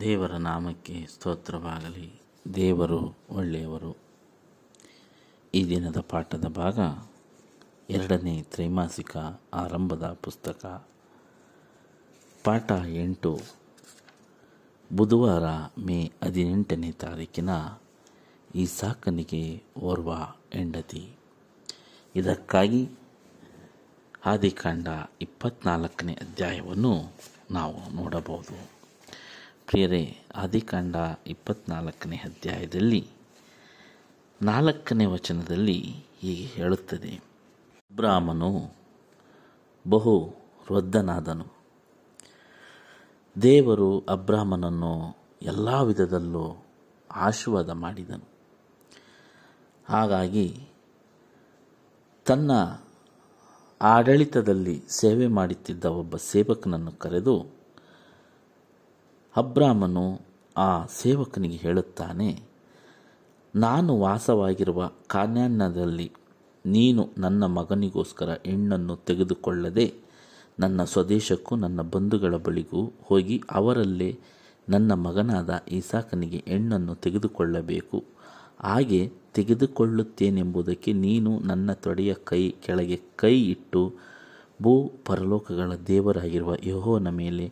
ದೇವರ ನಾಮಕ್ಕೆ ಸ್ತೋತ್ರವಾಗಲಿ. ದೇವರು ಒಳ್ಳೆಯವರು. ಈ ದಿನದ ಪಾಠದ ಭಾಗ ಎರಡನೇ ತ್ರೈಮಾಸಿಕ ಆರಂಭದ ಪುಸ್ತಕ. ಪಾಠ ಎಂಟು. ಬುಧವಾರ ಮೇ ಹದಿನೆಂಟನೇ ತಾರೀಕಿನ ಈ ಸಾಕನಿಗೆ ಓರ್ವ ಹೆಂಡತಿ. ಇದಕ್ಕಾಗಿ ಆದಿಕಾಂಡ ಇಪ್ಪತ್ನಾಲ್ಕನೇ ಅಧ್ಯಾಯವನ್ನು ನಾವು ನೋಡಬಹುದು. ಪ್ರಿಯರೇ ಆದಿಕಾಂಡ ಇಪ್ಪತ್ನಾಲ್ಕನೇ ಅಧ್ಯಾಯದಲ್ಲಿ ನಾಲ್ಕನೇ ವಚನದಲ್ಲಿ ಹೀಗೆ ಹೇಳುತ್ತದೆ. ಅಬ್ರಾಮನು ಬಹು ವೃದ್ಧನಾದನು. ದೇವರು ಅಬ್ರಾಹ್ಮನನ್ನು ಎಲ್ಲ ವಿಧದಲ್ಲೂ ಆಶೀರ್ವಾದ ಮಾಡಿದನು. ಹಾಗಾಗಿ ತನ್ನ ಆಡಳಿತದಲ್ಲಿ ಸೇವೆ ಮಾಡುತ್ತಿದ್ದ ಒಬ್ಬ ಸೇವಕನನ್ನು ಕರೆದು ಅಬ್ರಾಮನು ಆ ಸೇವಕನಿಗೆ ಹೇಳುತ್ತಾನೆ, ನಾನು ವಾಸವಾಗಿರುವ ಕಾನ್ಯಾನ್ನದಲ್ಲಿ ನೀನು ನನ್ನ ಮಗನಿಗೋಸ್ಕರ ಹೆಣ್ಣನ್ನು ತೆಗೆದುಕೊಳ್ಳದೆ ನನ್ನ ಸ್ವದೇಶಕ್ಕೂ ನನ್ನ ಬಂಧುಗಳ ಬಳಿಗೂ ಹೋಗಿ ಅವರಲ್ಲೇ ನನ್ನ ಮಗನಾದ ಈಸಾಕನಿಗೆ ಹೆಣ್ಣನ್ನು ತೆಗೆದುಕೊಳ್ಳಬೇಕು. ಹಾಗೆ ತೆಗೆದುಕೊಳ್ಳುತ್ತೇನೆಂಬುದಕ್ಕೆ ನೀನು ನನ್ನ ತೊಡೆಯ ಕೈ ಕೆಳಗೆ ಕೈ ಇಟ್ಟು ಭೂ ಪರಲೋಕಗಳ ದೇವರಾಗಿರುವ ಯಹೋವನ ಮೇಲೆ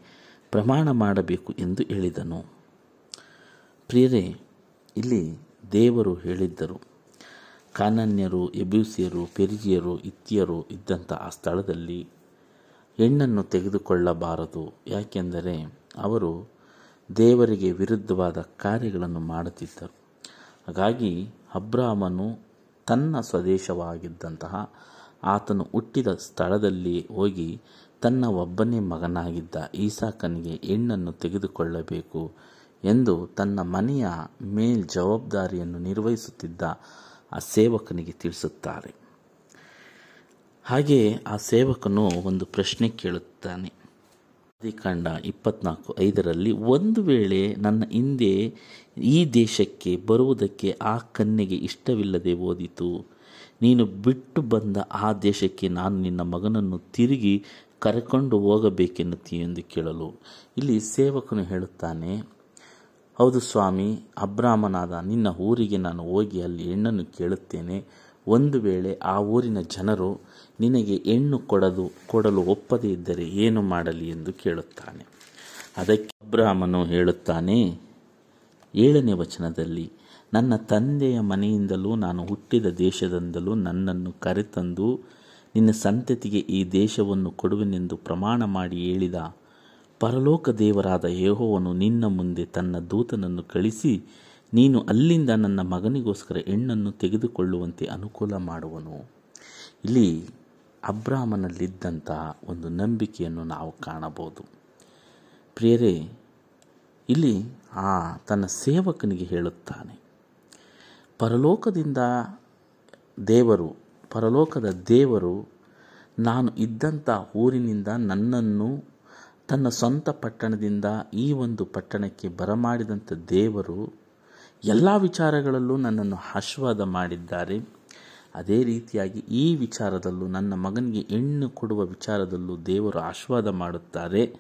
ಪ್ರಮಾಣ ಮಾಡಬೇಕು ಎಂದು ಹೇಳಿದನು. ಪ್ರಿಯರೇ, ಇಲ್ಲಿ ದೇವರು ಹೇಳಿದ್ದರು, ಕಾನನ್ಯರು ಎಬ್ಯೂಸಿಯರು ಪೆರಿಜಿಯರು ಇತ್ತಿಯರು ಇದ್ದಂಥ ಆ ಸ್ಥಳದಲ್ಲಿ ಹೆಣ್ಣನ್ನು ತೆಗೆದುಕೊಳ್ಳಬಾರದು. ಯಾಕೆಂದರೆ ಅವರು ದೇವರಿಗೆ ವಿರುದ್ಧವಾದ ಕಾರ್ಯಗಳನ್ನು ಮಾಡುತ್ತಿದ್ದರು. ಹಾಗಾಗಿ ಅಬ್ರಾಮನು ತನ್ನ ಸ್ವದೇಶವಾಗಿದ್ದಂತಹ ಆತನು ಹುಟ್ಟಿದ ಸ್ಥಳದಲ್ಲಿ ಹೋಗಿ ತನ್ನ ಒಬ್ಬನೇ ಮಗನಾಗಿದ್ದ ಈಸಾಕನಿಗೆ ಹೆಣ್ಣನ್ನು ತೆಗೆದುಕೊಳ್ಳಬೇಕು ಎಂದು ತನ್ನ ಮನೆಯ ಮೇಲ್ ಜವಾಬ್ದಾರಿಯನ್ನು ನಿರ್ವಹಿಸುತ್ತಿದ್ದ ಆ ಸೇವಕನಿಗೆ ತಿಳಿಸುತ್ತಾರೆ. ಹಾಗೆ ಆ ಸೇವಕನು ಒಂದು ಪ್ರಶ್ನೆ ಕೇಳುತ್ತಾನೆ. ಆದಿಕಾಂಡ ಇಪ್ಪತ್ನಾಲ್ಕು ಐದರಲ್ಲಿ ಒಂದು ವೇಳೆ ನನ್ನ ಹಿಂದೆ ಈ ದೇಶಕ್ಕೆ ಬರುವುದಕ್ಕೆ ಆ ಕನ್ಯೆಗೆ ಇಷ್ಟವಿಲ್ಲದೆ ಓದಿತು ನೀನು ಬಿಟ್ಟು ಬಂದ ಆ ದೇಶಕ್ಕೆ ನಾನು ನಿನ್ನ ಮಗನನ್ನು ತಿರುಗಿ ಕರೆಕೊಂಡು ಹೋಗಬೇಕೆನ್ನುತ್ತೀಯೆಂದು ಕೇಳಲು. ಇಲ್ಲಿ ಸೇವಕನು ಹೇಳುತ್ತಾನೆ, ಹೌದು ಸ್ವಾಮಿ, ಅಬ್ರಾಹ್ಮನಾದ ನಿನ್ನ ಊರಿಗೆ ನಾನು ಹೋಗಿ ಅಲ್ಲಿ ಹೆಣ್ಣನ್ನು ಕೇಳುತ್ತೇನೆ. ಒಂದು ವೇಳೆ ಆ ಊರಿನ ಜನರು ನಿನಗೆ ಹೆಣ್ಣು ಕೊಡದು, ಕೊಡಲು ಒಪ್ಪದೇ ಇದ್ದರೆ ಏನು ಮಾಡಲಿ ಎಂದು ಕೇಳುತ್ತಾನೆ. ಅದಕ್ಕೆ ಅಬ್ರಾಹ್ಮನು ಹೇಳುತ್ತಾನೆ, ಏಳನೇ ವಚನದಲ್ಲಿ, ನನ್ನ ತಂದೆಯ ಮನೆಯಿಂದಲೂ ನಾನು ಹುಟ್ಟಿದ ದೇಶದಿಂದಲೂ ನನ್ನನ್ನು ಕರೆತಂದು ನಿನ್ನ ಸಂತತಿಗೆ ಈ ದೇಶವನ್ನು ಕೊಡುವೆನೆಂದು ಪ್ರಮಾಣ ಮಾಡಿ ಹೇಳಿದ ಪರಲೋಕ ದೇವರಾದ ಯೇಹೋವನು ನಿನ್ನ ಮುಂದೆ ತನ್ನ ದೂತನನ್ನು ಕಳಿಸಿ ನೀನು ಅಲ್ಲಿಂದ ನನ್ನ ಮಗನಿಗೋಸ್ಕರ ಹೆಣ್ಣನ್ನು ತೆಗೆದುಕೊಳ್ಳುವಂತೆ ಅನುಕೂಲ ಮಾಡುವನು. ಇಲ್ಲಿ ಅಬ್ರಾಹ್ಮನಲ್ಲಿದ್ದಂತಹ ಒಂದು ನಂಬಿಕೆಯನ್ನು ನಾವು ಕಾಣಬಹುದು. ಪ್ರಿಯರೇ, ಇಲ್ಲಿ ಆ ತನ್ನ ಸೇವಕನಿಗೆ ಹೇಳುತ್ತಾನೆ, ಪರಲೋಕದಿಂದ ದೇವರು ಪರಲೋಕದ ದೇವರು ನಾನು ಇದ್ದಂಥ ಊರಿನಿಂದ ನನ್ನನ್ನು ತನ್ನ ಸ್ವಂತ ಪಟ್ಟಣದಿಂದ ಈ ಒಂದು ಪಟ್ಟಣಕ್ಕೆ ಬರಮಾಡಿದಂಥ ದೇವರು ಎಲ್ಲ ವಿಚಾರಗಳಲ್ಲೂ ನನ್ನನ್ನು ಆಶೀರ್ವಾದ ಮಾಡಿದ್ದಾರೆ. ಅದೇ ರೀತಿಯಾಗಿ ಈ ವಿಚಾರದಲ್ಲೂ ನನ್ನ ಮಗನಿಗೆ ಹೆಣ್ಣು ಕೊಡುವ ವಿಚಾರದಲ್ಲೂ ದೇವರು ಆಶೀರ್ವಾದ ಮಾಡುತ್ತಾರೆ.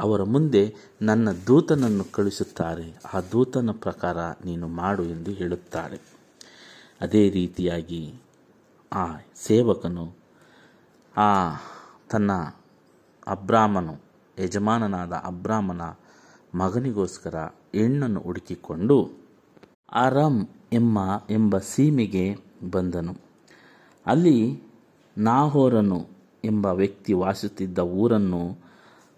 ಅವರ ಮುಂದೆ ನನ್ನ ದೂತನನ್ನು ಕಳಿಸುತ್ತಾರೆ ಆ ದೂತನ ಪ್ರಕಾರ ನೀನು ಮಾಡು ಎಂದು ಹೇಳುತ್ತಾರೆ. ಅದೇ ರೀತಿಯಾಗಿ ಆ ಸೇವಕನು, ಆ ತನ್ನ ಅಬ್ರಾಹ್ಮನು ಯಜಮಾನನಾದ ಅಬ್ರಾಹ್ಮನ ಮಗನಿಗೋಸ್ಕರ ಹೆಣ್ಣನ್ನು ಹುಡುಕಿಕೊಂಡು ಅರಂ ಎಮ್ಮ ಎಂಬ ಸೀಮೆಗೆ ಬಂದನು. ಅಲ್ಲಿ ನಾಹೋರನು ಎಂಬ ವ್ಯಕ್ತಿ ವಾಸಿಸುತ್ತಿದ್ದ ಊರನ್ನು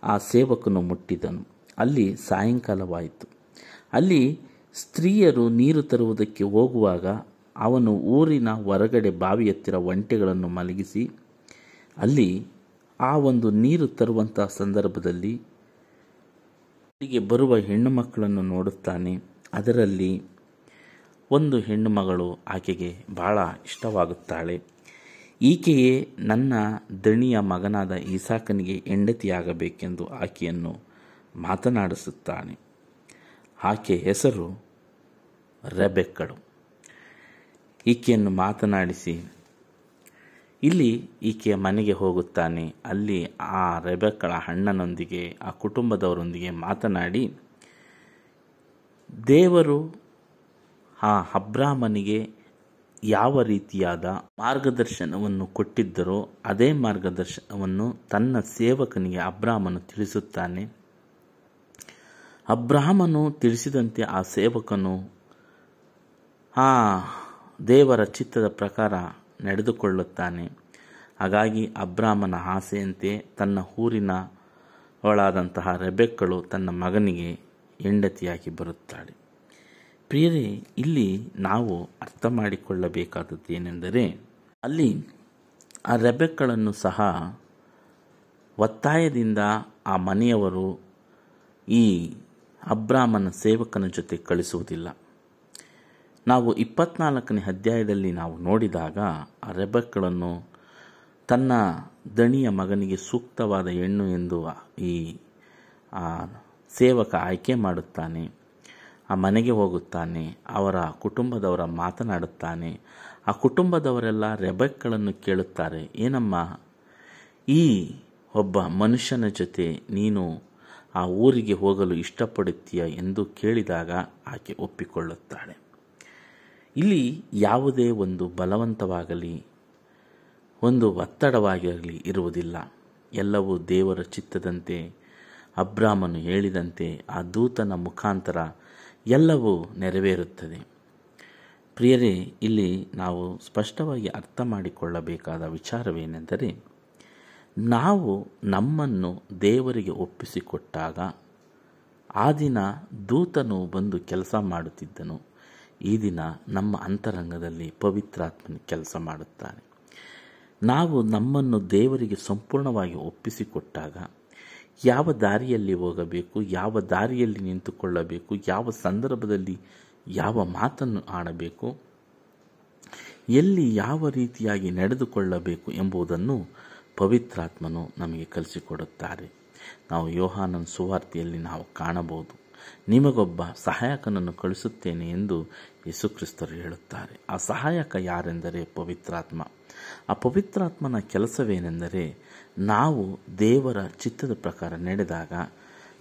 ಆ ಸೇವಕನು ಮುಟ್ಟಿದನು. ಅಲ್ಲಿ ಸಾಯಂಕಾಲವಾಯಿತು. ಅಲ್ಲಿ ಸ್ತ್ರೀಯರು ನೀರು ತರುವುದಕ್ಕೆ ಹೋಗುವಾಗ ಅವನು ಊರಿನ ಹೊರಗಡೆ ಬಾವಿ ಹತ್ತಿರ ಒಂಟೆಗಳನ್ನು ಮಲಗಿಸಿ, ಅಲ್ಲಿ ಆ ಒಂದು ನೀರು ತರುವಂತಹ ಸಂದರ್ಭದಲ್ಲಿ ಅಲ್ಲಿಗೆ ಬರುವ ಹೆಣ್ಣು ಮಕ್ಕಳನ್ನು ನೋಡುತ್ತಾನೆ. ಅದರಲ್ಲಿ ಒಂದು ಹೆಣ್ಣು ಮಗಳು ಆಕೆಗೆ ಬಹಳ ಇಷ್ಟವಾಗುತ್ತಾಳೆ. ಈಕೆಯೇ ನನ್ನ ದಣಿಯ ಮಗನಾದ ಈಸಾಕನಿಗೆ ಹೆಂಡತಿಯಾಗಬೇಕೆಂದು ಆಕೆಯನ್ನು ಮಾತನಾಡಿಸುತ್ತಾನೆ. ಆಕೆ ಹೆಸರು ರೆಬೆಕ್ಕಳು. ಈಕೆಯನ್ನು ಮಾತನಾಡಿಸಿ, ಇಲ್ಲಿ ಈಕೆಯ ಮನೆಗೆ ಹೋಗುತ್ತಾನೆ. ಅಲ್ಲಿ ಆ ರೆಬೆಕ್ಕಳ ಅಣ್ಣನೊಂದಿಗೆ, ಆ ಕುಟುಂಬದವರೊಂದಿಗೆ ಮಾತನಾಡಿ, ದೇವರು ಆ ಅಬ್ರಾಹ್ಮನಿಗೆ ಯಾವ ರೀತಿಯಾದ ಮಾರ್ಗದರ್ಶನವನ್ನು ಕೊಟ್ಟಿದ್ದರೋ, ಅದೇ ಮಾರ್ಗದರ್ಶನವನ್ನು ತನ್ನ ಸೇವಕನಿಗೆ ಅಬ್ರಾಹ್ಮನು ತಿಳಿಸುತ್ತಾನೆ. ಅಬ್ರಾಹ್ಮನು ತಿಳಿಸಿದಂತೆ ಆ ಸೇವಕನು, ಆ ದೇವರ ಚಿತ್ತದ ಪ್ರಕಾರ ನಡೆದುಕೊಳ್ಳುತ್ತಾನೆ. ಹಾಗಾಗಿ ಅಬ್ರಾಹ್ಮನ ಆಸೆಯಂತೆ ತನ್ನ ಊರಿನ ಅವಳಾದಂತಹ ರೆಬೆಕ್ಕಳು ತನ್ನ ಮಗನಿಗೆ ಹೆಂಡತಿಯಾಗಿ ಬರುತ್ತಾಳೆ. ಪ್ರಿಯರೇ, ಇಲ್ಲಿ ನಾವು ಅರ್ಥ ಮಾಡಿಕೊಳ್ಳಬೇಕಾದದ್ದು ಏನೆಂದರೆ, ಅಲ್ಲಿ ಆ ರೆಬೆಕ್ಕಳನ್ನು ಸಹ ಒತ್ತಾಯದಿಂದ ಆ ಮನೆಯವರು ಈ ಅಬ್ರಾಹ್ಮನ ಸೇವಕನ ಜೊತೆ ಕಳಿಸುವುದಿಲ್ಲ. ನಾವು ಇಪ್ಪತ್ನಾಲ್ಕನೇ ಅಧ್ಯಾಯದಲ್ಲಿ ನಾವು ನೋಡಿದಾಗ ಆ ತನ್ನ ದಣಿಯ ಮಗನಿಗೆ ಸೂಕ್ತವಾದ ಹೆಣ್ಣು ಎಂದು ಈ ಸೇವಕ ಆಯ್ಕೆ ಮಾಡುತ್ತಾನೆ, ಆ ಮನೆಗೆ ಹೋಗುತ್ತಾನೆ, ಅವರ ಕುಟುಂಬದವರ ಮಾತನಾಡುತ್ತಾನೆ. ಆ ಕುಟುಂಬದವರೆಲ್ಲ ರೆಬೆಕ್ಗಳನ್ನು ಕೇಳುತ್ತಾರೆ, ಏನಮ್ಮ, ಈ ಒಬ್ಬ ಮನುಷ್ಯನ ಜೊತೆ ನೀನು ಆ ಊರಿಗೆ ಹೋಗಲು ಇಷ್ಟಪಡುತ್ತೀಯ ಎಂದು ಕೇಳಿದಾಗ ಆಕೆ ಒಪ್ಪಿಕೊಳ್ಳುತ್ತಾಳೆ. ಇಲ್ಲಿ ಯಾವುದೇ ಒಂದು ಬಲವಂತವಾಗಲಿ, ಒಂದು ಒತ್ತಡವಾಗಿರಲಿ ಇರುವುದಿಲ್ಲ. ಎಲ್ಲವೂ ದೇವರ ಚಿತ್ತದಂತೆ ಅಬ್ರಾಹ್ಮನು ಹೇಳಿದಂತೆ ಆ ದೂತನ ಮುಖಾಂತರ ಎಲ್ಲವೂ ನೆರವೇರುತ್ತದೆ. ಪ್ರಿಯರೇ, ಇಲ್ಲಿ ನಾವು ಸ್ಪಷ್ಟವಾಗಿ ಅರ್ಥ ಮಾಡಿಕೊಳ್ಳಬೇಕಾದ ವಿಚಾರವೇನೆಂದರೆ, ನಾವು ನಮ್ಮನ್ನು ದೇವರಿಗೆ ಒಪ್ಪಿಸಿಕೊಟ್ಟಾಗ, ಆ ದಿನ ದೂತನು ಬಂದು ಕೆಲಸ ಮಾಡುತ್ತಿದ್ದನು. ಈ ದಿನ ನಮ್ಮ ಅಂತರಂಗದಲ್ಲಿ ಪವಿತ್ರಾತ್ಮನ ಕೆಲಸ ಮಾಡುತ್ತಾನೆ. ನಾವು ನಮ್ಮನ್ನು ದೇವರಿಗೆ ಸಂಪೂರ್ಣವಾಗಿ ಒಪ್ಪಿಸಿಕೊಟ್ಟಾಗ ಯಾವ ದಾರಿಯಲ್ಲಿ ಹೋಗಬೇಕು, ಯಾವ ದಾರಿಯಲ್ಲಿ ನಿಂತುಕೊಳ್ಳಬೇಕು, ಯಾವ ಸಂದರ್ಭದಲ್ಲಿ ಯಾವ ಮಾತನ್ನು ಆಡಬೇಕು, ಎಲ್ಲಿ ಯಾವ ರೀತಿಯಾಗಿ ನಡೆದುಕೊಳ್ಳಬೇಕು ಎಂಬುದನ್ನು ಪವಿತ್ರಾತ್ಮನು ನಮಗೆ ಕಲಿಸಿಕೊಡುತ್ತಾರೆ. ನಾವು ಯೋಹಾನನ್ ಸುವಾರ್ತೆಯಲ್ಲಿ ನಾವು ಕಾಣಬಹುದು. ನಿಮಗೊಬ್ಬ ಸಹಾಯಕನನ್ನು ಕಳಿಸುತ್ತೇನೆ ಎಂದು ಯೇಸುಕ್ರಿಸ್ತರು ಹೇಳುತ್ತಾರೆ. ಆ ಸಹಾಯಕ ಯಾರೆಂದರೆ ಪವಿತ್ರಾತ್ಮ. ಆ ಪವಿತ್ರಾತ್ಮನ ಕೆಲಸವೇನೆಂದರೆ ನಾವು ದೇವರ ಚಿತ್ತದ ಪ್ರಕಾರ ನಡೆದಾಗ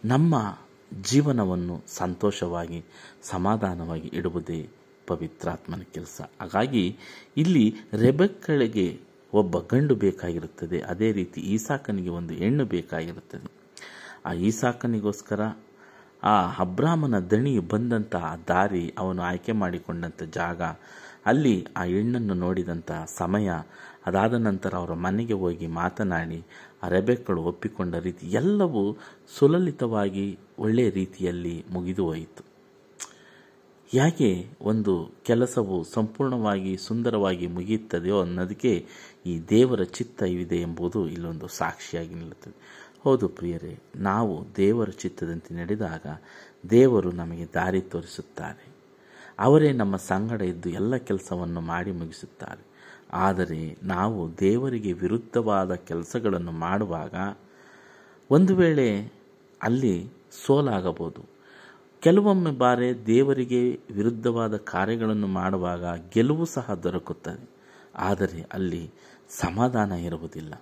ನಮ್ಮ ಜೀವನವನ್ನು ಸಂತೋಷವಾಗಿ, ಸಮಾಧಾನವಾಗಿ ಇಡುವುದೇ ಪವಿತ್ರಾತ್ಮನ ಕೆಲಸ. ಹಾಗಾಗಿ ಇಲ್ಲಿ ರೆಬೆಕ್ಕಳಿಗೆ ಒಬ್ಬ ಗಂಡು ಬೇಕಾಗಿರುತ್ತದೆ. ಅದೇ ರೀತಿ ಈಸಾಕನಿಗೆ ಒಂದು ಹೆಣ್ಣು ಬೇಕಾಗಿರುತ್ತದೆ. ಆ ಈಸಾಕನಿಗೋಸ್ಕರ ಆ ಅಬ್ರಾಮನ ದಣಿ ಬಂದಂತಹ ದಾರಿ ಅವನು ಆಯ್ಕೆ ಮಾಡಿಕೊಂಡಂಥ ಜಾಗ. ಅಲ್ಲಿ ಆ ಹೆಣ್ಣನ್ನು ನೋಡಿದಂಥ ಸಮಯ. ಅದಾದ ನಂತರ ಅವರ ಮನೆಗೆ ಹೋಗಿ ಮಾತನಾಡಿ ಆ ರೆಬೆಕ್ಕಳು ಒಪ್ಪಿಕೊಂಡ ರೀತಿ ಎಲ್ಲವೂ ಸುಲಲಿತವಾಗಿ ಒಳ್ಳೆಯ ರೀತಿಯಲ್ಲಿ ಮುಗಿದು ಹೋಯಿತು. ಯಾಕೆ ಒಂದು ಕೆಲಸವು ಸಂಪೂರ್ಣವಾಗಿ ಸುಂದರವಾಗಿ ಮುಗಿಯುತ್ತದೆಯೋ ಅನ್ನೋದಕ್ಕೆ ಈ ದೇವರ ಚಿತ್ತ ಇದೆ ಎಂಬುದು ಇಲ್ಲೊಂದು ಸಾಕ್ಷಿಯಾಗಿ ನಿಲ್ಲುತ್ತದೆ. ಹೌದು ಪ್ರಿಯರೇ, ನಾವು ದೇವರ ಚಿತ್ತದಂತೆ ನಡೆದಾಗ ದೇವರು ನಮಗೆ ದಾರಿ ತೋರಿಸುತ್ತಾರೆ. ಅವರೇ ನಮ್ಮ ಸಂಗಡ ಇದ್ದು ಎಲ್ಲ ಕೆಲಸವನ್ನು ಮಾಡಿ ಮುಗಿಸುತ್ತಾರೆ. ಆದರೆ ನಾವು ದೇವರಿಗೆ ವಿರುದ್ಧವಾದ ಕೆಲಸಗಳನ್ನು ಮಾಡುವಾಗ ಒಂದು ವೇಳೆ ಅಲ್ಲಿ ಸೋಲಾಗಬಹುದು. ಕೆಲವೊಮ್ಮೆ ಬಾರಿ ದೇವರಿಗೆ ವಿರುದ್ಧವಾದ ಕಾರ್ಯಗಳನ್ನು ಮಾಡುವಾಗ ಗೆಲುವು ಸಹ ದೊರಕುತ್ತದೆ. ಆದರೆ ಅಲ್ಲಿ ಸಮಾಧಾನ ಇರುವುದಿಲ್ಲ.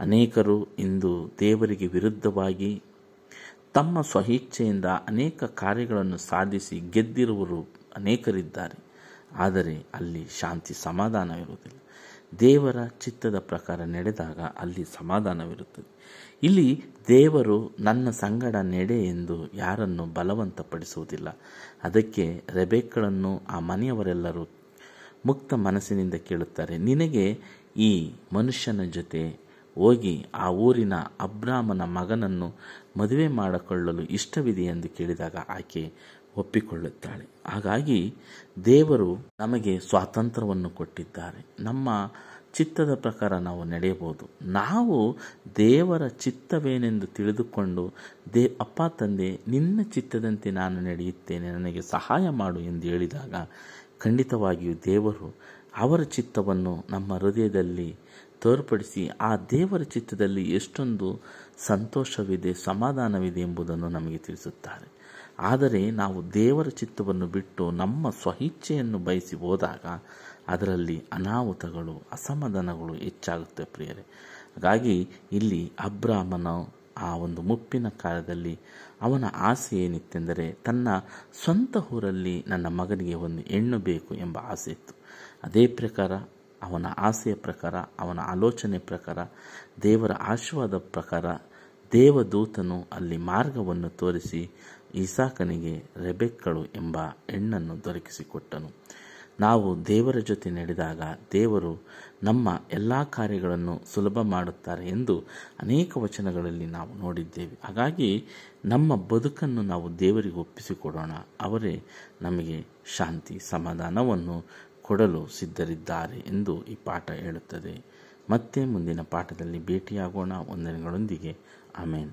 ಅನೇಕರು ಇಂದು ದೇವರಿಗೆ ವಿರುದ್ಧವಾಗಿ ತಮ್ಮ ಸ್ವಇಚ್ಛೆಯಿಂದ ಅನೇಕ ಕಾರ್ಯಗಳನ್ನು ಸಾಧಿಸಿ ಗೆದ್ದಿರುವರು ಅನೇಕರಿದ್ದಾರೆ. ಆದರೆ ಅಲ್ಲಿ ಶಾಂತಿ ಸಮಾಧಾನವಿರುವುದಿಲ್ಲ. ದೇವರ ಚಿತ್ತದ ಪ್ರಕಾರ ನಡೆದಾಗ ಅಲ್ಲಿ ಸಮಾಧಾನವಿರುತ್ತದೆ. ಇಲ್ಲಿ ದೇವರು ನನ್ನ ಸಂಗಡ ನೆಡೆ ಎಂದು ಯಾರನ್ನು ಬಲವಂತಪಡಿಸುವುದಿಲ್ಲ. ಅದಕ್ಕೆ ರೆಬೆಕ್ಕಳನ್ನು ಆ ಮನೆಯವರೆಲ್ಲರೂ ಮುಕ್ತ ಮನಸ್ಸಿನಿಂದ ಕೇಳುತ್ತಾರೆ. ನಿನಗೆ ಈ ಮನುಷ್ಯನ ಜೊತೆ ಹೋಗಿ ಆ ಊರಿನ ಅಬ್ರಾಮನ ಮಗನನ್ನು ಮದುವೆ ಮಾಡಿಕೊಳ್ಳಲು ಇಷ್ಟವಿದೆ ಎಂದು ಕೇಳಿದಾಗ ಆಕೆ ಒಪ್ಪಿಕೊಳ್ಳುತ್ತಾಳೆ. ಹಾಗಾಗಿ ದೇವರು ನಮಗೆ ಸ್ವಾತಂತ್ರ್ಯವನ್ನು ಕೊಟ್ಟಿದ್ದಾರೆ. ನಮ್ಮ ಚಿತ್ತದ ಪ್ರಕಾರ ನಾವು ನಡೆಯಬಹುದು. ನಾವು ದೇವರ ಚಿತ್ತವೇನೆಂದು ತಿಳಿದುಕೊಂಡು ದೇ, ಅಪ್ಪ ತಂದೆ, ನಿನ್ನ ಚಿತ್ತದಂತೆ ನಾನು ನಡೆಯುತ್ತೇನೆ, ನನಗೆ ಸಹಾಯ ಮಾಡು ಎಂದು ಹೇಳಿದಾಗ ಖಂಡಿತವಾಗಿಯೂ ದೇವರು ಅವರ ಚಿತ್ತವನ್ನು ನಮ್ಮ ಹೃದಯದಲ್ಲಿ ತೋರ್ಪಡಿಸಿ ಆ ದೇವರ ಚಿತ್ತದಲ್ಲಿ ಎಷ್ಟೊಂದು ಸಂತೋಷವಿದೆ, ಸಮಾಧಾನವಿದೆ ಎಂಬುದನ್ನು ನಮಗೆ ತಿಳಿಸುತ್ತಾರೆ. ಆದರೆ ನಾವು ದೇವರ ಚಿತ್ತವನ್ನು ಬಿಟ್ಟು ನಮ್ಮ ಸ್ವಇಚ್ಛೆಯನ್ನು ಬಯಸಿ ಹೋದಾಗ ಅದರಲ್ಲಿ ಅನಾಹುತಗಳು, ಅಸಮಾಧಾನಗಳು ಹೆಚ್ಚಾಗುತ್ತೆ ಪ್ರಿಯರೇ. ಹಾಗಾಗಿ ಇಲ್ಲಿ ಅಬ್ರಾಹ್ಮನ ಆ ಒಂದು ಮುಪ್ಪಿನ ಕಾಲದಲ್ಲಿ ಅವನ ಆಸೆ ಏನಿತ್ತೆಂದರೆ ತನ್ನ ಸ್ವಂತ ಊರಲ್ಲಿ ನನ್ನ ಮಗನಿಗೆ ಒಂದು ಹೆಣ್ಣು ಬೇಕು ಎಂಬ ಆಸೆ ಇತ್ತು. ಅದೇ ಪ್ರಕಾರ ಅವನ ಆಸೆಯ ಪ್ರಕಾರ, ಅವನ ಆಲೋಚನೆ ಪ್ರಕಾರ, ದೇವರ ಆಶೀರ್ವಾದ ಪ್ರಕಾರ ದೇವದೂತನು ಅಲ್ಲಿ ಮಾರ್ಗವನ್ನು ತೋರಿಸಿ ಇಸಾಕನಿಗೆ ರೆಬೆಕ್ಕಳು ಎಂಬ ಹೆಣ್ಣನ್ನು ದೊರಕಿಸಿಕೊಟ್ಟನು. ನಾವು ದೇವರ ಜೊತೆ ನಡೆದಾಗ ದೇವರು ನಮ್ಮ ಎಲ್ಲ ಕಾರ್ಯಗಳನ್ನು ಸುಲಭ ಮಾಡುತ್ತಾರೆ ಎಂದು ಅನೇಕ ವಚನಗಳಲ್ಲಿ ನಾವು ನೋಡಿದ್ದೇವೆ. ಹಾಗಾಗಿ ನಮ್ಮ ಬದುಕನ್ನು ನಾವು ದೇವರಿಗೆ ಒಪ್ಪಿಸಿಕೊಡೋಣ. ಅವರೇ ನಮಗೆ ಶಾಂತಿ, ಸಮಾಧಾನವನ್ನು ಕೊಡಲು ಸಿದ್ಧರಿದ್ದಾರೆ ಎಂದು ಈ ಪಾಠ ಹೇಳುತ್ತದೆ. ಮತ್ತೆ ಮುಂದಿನ ಪಾಠದಲ್ಲಿ ಭೇಟಿಯಾಗೋಣ. ವಂದನೆಗಳೊಂದಿಗೆ ಆಮೇನ್.